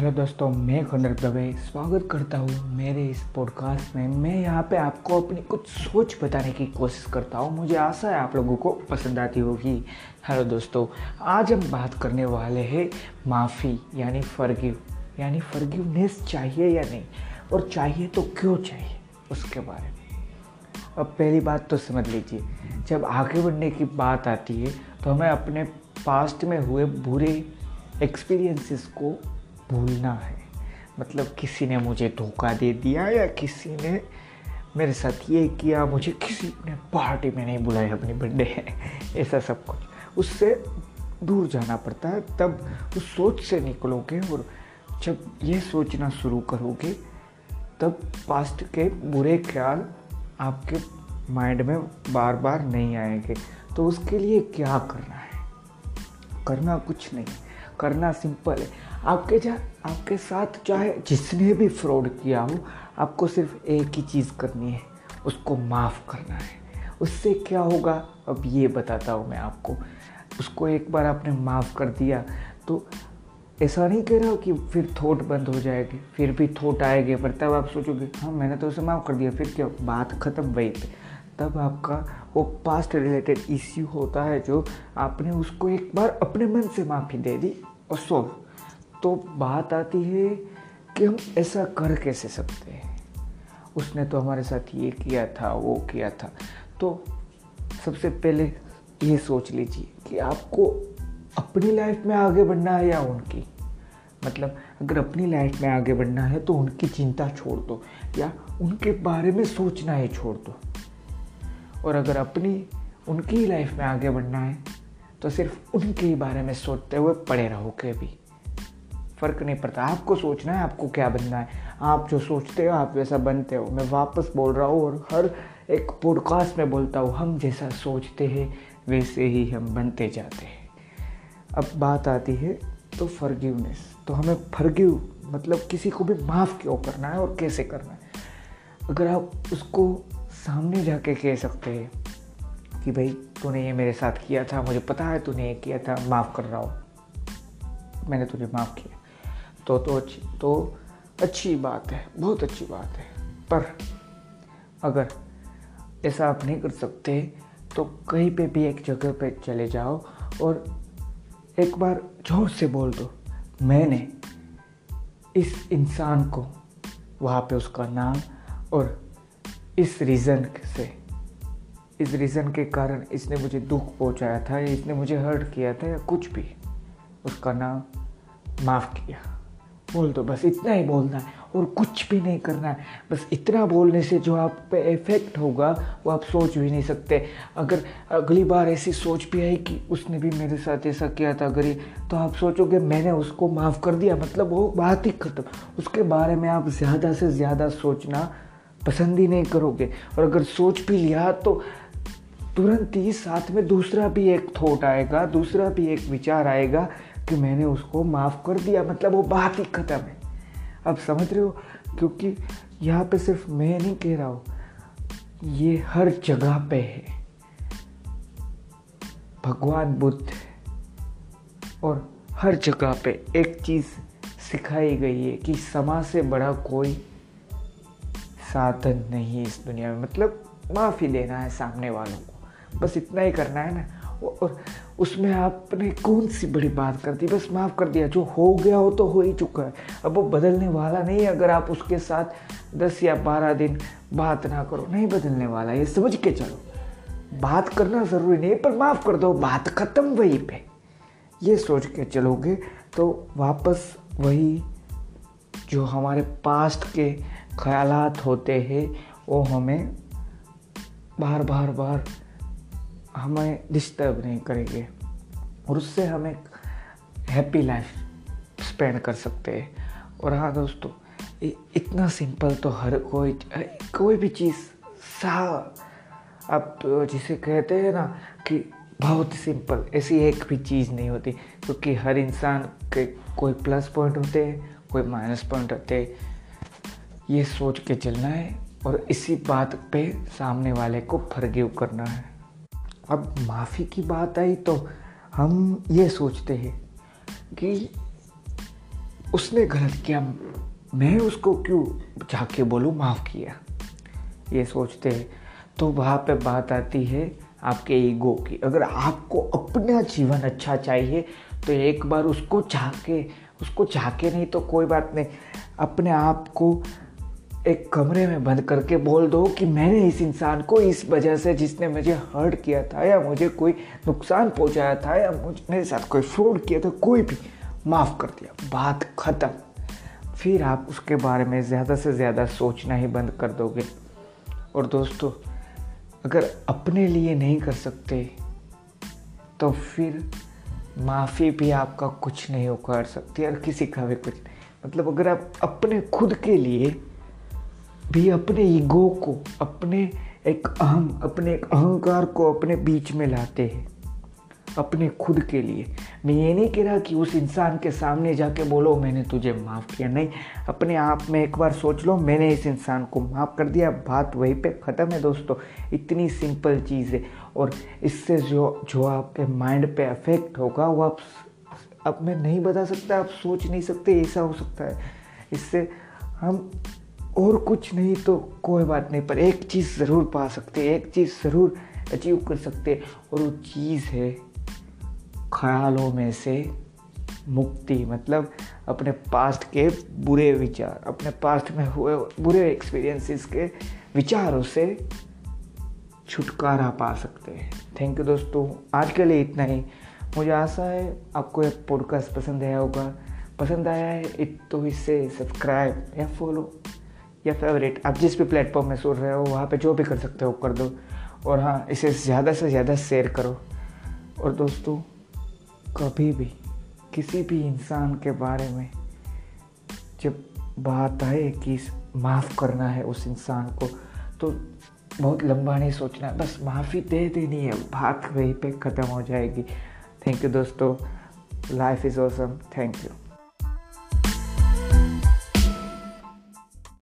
Hello दोस्तों, मैं खंडर दवे स्वागत करता हूँ मेरे इस पॉडकास्ट में। मैं यहाँ पे आपको अपनी कुछ सोच बताने की कोशिश करता हूँ। मुझे आशा है आप लोगों को पसंद आती होगी। हेलो दोस्तों, आज हम बात करने वाले हैं माफ़ी, यानी फर्गिव यानी फर्गिवनेस चाहिए या नहीं? और चाहिए तो क्यों चाहिए? उसके बारे में। अब पहली बात तो समझ लीजिए, जब आगे बढ़ने की बात आती है तो हमें अपने पास्ट में हुए बुरे एक्सपीरियंसेस को भूलना है। मतलब किसी ने मुझे धोखा दे दिया या किसी ने मेरे साथ ये किया, मुझे किसी ने पार्टी में नहीं बुलाया अपनी बर्थडे है। ऐसा सब कुछ। उससे दूर जाना पड़ता है, तब उस सोच से निकलोगे और जब ये सोचना शुरू करोगे, तब पास्ट के बुरे ख्याल आपके माइंड में बार बार नहीं आएँगे। तो उसके लिए क्या करना है? करना कुछ नहीं। करना सिंपल है। आपके जा, आपके साथ चाहे जिसने भी फ्रॉड किया हो, आपको सिर्फ़ एक ही चीज़ करनी है, उसको माफ़ करना है। उससे क्या होगा? अब ये बताता हूँ मैं आपको। उसको एक बार आपने माफ़ कर दिया तो ऐसा नहीं कह रहा हो कि फिर थोट बंद हो जाएगी, फिर भी थोट आएगी, पर तब आप सोचोगे हाँ मैंने तो उसे माफ़ कर दिया, फिर क्या बात ख़त्म वही पे तब आपका वो पास्ट रिलेटेड इश्यू होता है जो आपने उसको एक बार अपने मन से माफ़ी दे दी। और सॉल्व तो बात आती है कि हम ऐसा कर कैसे सकते हैं? उसने तो हमारे साथ ये किया था, वो किया था। तो सबसे पहले ये सोच लीजिए कि आपको अपनी लाइफ में आगे बढ़ना है या उनकी? मतलब अगर अपनी लाइफ में आगे बढ़ना है तो उनकी चिंता छोड़ दो, या उनके बारे में सोचना ही छोड़ दो। और अगर अपनी, उनकी लाइफ में आगे बढ़ना है तो सिर्फ़ उनके ही बारे में सोचते हुए पड़े रहो भी फ़र्क नहीं पड़ता। आपको सोचना है, आपको क्या बनना है। आप जो सोचते हो, आप वैसा बनते हो। मैं वापस बोल रहा हूँ और हर एक पॉडकास्ट में बोलता हूँ, हम जैसा सोचते हैं, वैसे ही हम बनते जाते हैं। अब बात आती है तो फर्गिवनेस तो हमें फर्गिव मतलब किसी को भी माफ़ क्यों करना है और कैसे करना है? अगर आप उसको सामने जाके कह सकते हैं कि भाई तूने ये मेरे साथ किया था, मुझे पता है तूने ये किया था, माफ़ कर रहा हूँ। मैंने तुझे माफ़ किया। तो तो अच्छी तो अच्छी बात है, बहुत अच्छी बात है। पर अगर ऐसा आप नहीं कर सकते तो कहीं पे भी एक जगह पे चले जाओ और एक बार ज़ोर से बोल दो, मैंने इस इंसान को वहाँ पे उसका नाम और इस रीज़न से इस रीज़न के कारण इसने मुझे दुख पहुँचाया था या इसने मुझे हर्ट किया था या कुछ भी। उसका नाम माफ़ किया। बोल दो, बस इतना ही बोलना है और कुछ भी नहीं करना है। बस इतना बोलने से जो आप पे इफ़ेक्ट होगा, वो आप सोच भी नहीं सकते। अगर अगली बार ऐसी सोच भी आई कि उसने भी मेरे साथ ऐसा किया था अगर तो आप सोचोगे, मैंने उसको माफ़ कर दिया। मतलब वो बात ही ख़त्म। उसके बारे में आप ज़्यादा से ज़्यादा सोचना पसंद ही नहीं करोगे। और अगर सोच भी लिया तो तुरंत ही साथ में दूसरा भी एक थॉट आएगा, दूसरा भी एक विचार आएगा कि मैंने उसको माफ़ कर दिया। मतलब वो बात ही ख़त्म है। अब समझ रहे हो? क्योंकि यहाँ पे सिर्फ़ मैं नहीं कह रहा हूँ, ये हर जगह पे है। भगवान बुद्ध और हर जगह पे एक चीज़ सिखाई गई है कि समाज से बड़ा कोई साधन नहीं इस दुनिया में। मतलब माफ़ी देना है सामने वालों को। बस इतना ही करना है ना। और उसमें आपने कौन सी बड़ी बात कर दी? बस माफ़ कर दिया, जो हो गया हो तो हो ही चुका है। अब वो बदलने वाला नहीं है, अगर आप उसके साथ दस या बारह दिन बात ना करो। नहीं बदलने वाला, ये समझ के चलो। बात करना ज़रूरी नहीं, पर माफ़ कर दो, बात ख़त्म वहीं पे। ये सोच के चलोगे तो वापस वही जो हमारे पास्ट के ख्यालात होते हैं, वो हमें बार बार बार हमें डिस्टर्ब नहीं करेंगे और उससे हम एक हैप्पी लाइफ स्पेंड कर सकते हैं। और हाँ दोस्तों इतना सिंपल तो हर कोई कोई भी चीज़ सा, आप जिसे कहते हैं ना कि बहुत सिंपल ऐसी एक भी चीज़ नहीं होती। क्योंकि हर इंसान के कोई प्लस पॉइंट होते हैं, कोई माइनस पॉइंट होते हैं। ये सोच के चलना है और इसी बात पे सामने वाले को फर्गीव करना है। अब माफ़ी की बात आई तो हम ये सोचते हैं कि उसने गलत किया। मैं उसको क्यों जाके बोलूँ? माफ़ किया। ये सोचते हैं। तो वहाँ पे बात आती है आपके ईगो की। अगर आपको अपना जीवन अच्छा चाहिए तो एक बार उसको चाह के उसको चाह के नहीं तो कोई बात नहीं। अपने आप को एक कमरे में बंद करके बोल दो कि मैंने इस इंसान को इस वजह से जिसने मुझे हर्ट किया था या मुझे कोई नुकसान पहुँचाया था या मुझे मेरे साथ कोई फ्रॉड किया था, कोई भी, माफ़ कर दिया। बात ख़त्म। फिर आप उसके बारे में ज़्यादा से ज़्यादा सोचना ही बंद कर दोगे। और दोस्तों, अगर अपने लिए नहीं कर सकते तो फिर माफ़ी भी आपका कुछ नहीं कर सकती, और किसी का भी कुछ मतलब अगर आप अपने खुद के लिए भी अपने ईगो को, अपने एक अहम, अपने एक अहंकार को अपने बीच में लाते हैं, अपने खुद के लिए। मैं ये नहीं कह रहा कि उस इंसान के सामने जाके बोलो, मैंने तुझे माफ़ किया। नहीं, अपने आप में एक बार सोच लो, मैंने इस इंसान को माफ़ कर दिया, बात वहीं पे ख़त्म है दोस्तों। इतनी सिंपल चीज़ है। और इससे जो जो आपके माइंड पे अफेक्ट होगा, वो आप अब मैं नहीं बता सकता, आप सोच नहीं सकते, ऐसा हो सकता है। इससे हम और कुछ नहीं तो कोई बात नहीं, पर एक चीज़ ज़रूर पा सकते, एक चीज़ ज़रूर अचीव कर सकते। और वो चीज़ है ख्यालों में से मुक्ति मतलब अपने पास्ट के बुरे विचार, अपने पास्ट में हुए बुरे एक्सपीरियंसेस के विचारों से छुटकारा पा सकते हैं। थैंक यू दोस्तों, आज के लिए इतना ही। मुझे आशा है आपको ये पॉडकास्ट पसंद आया होगा। पसंद आया है तो इसे सब्सक्राइब या फॉलो या फेवरेट आप जिस भी प्लेटफॉर्म में सुन रहे हो, वहाँ पे जो भी कर सकते हो, कर दो। और हाँ इसे ज़्यादा से ज़्यादा शेयर करो। और दोस्तों, कभी भी किसी भी इंसान के बारे में जब बात आए कि माफ़ करना है उस इंसान को तो बहुत लंबा नहीं सोचना। है बस माफ़ी दे देनी है। बात वहीं पे ख़त्म हो जाएगी। थैंक यू दोस्तों। Life is awesome thank you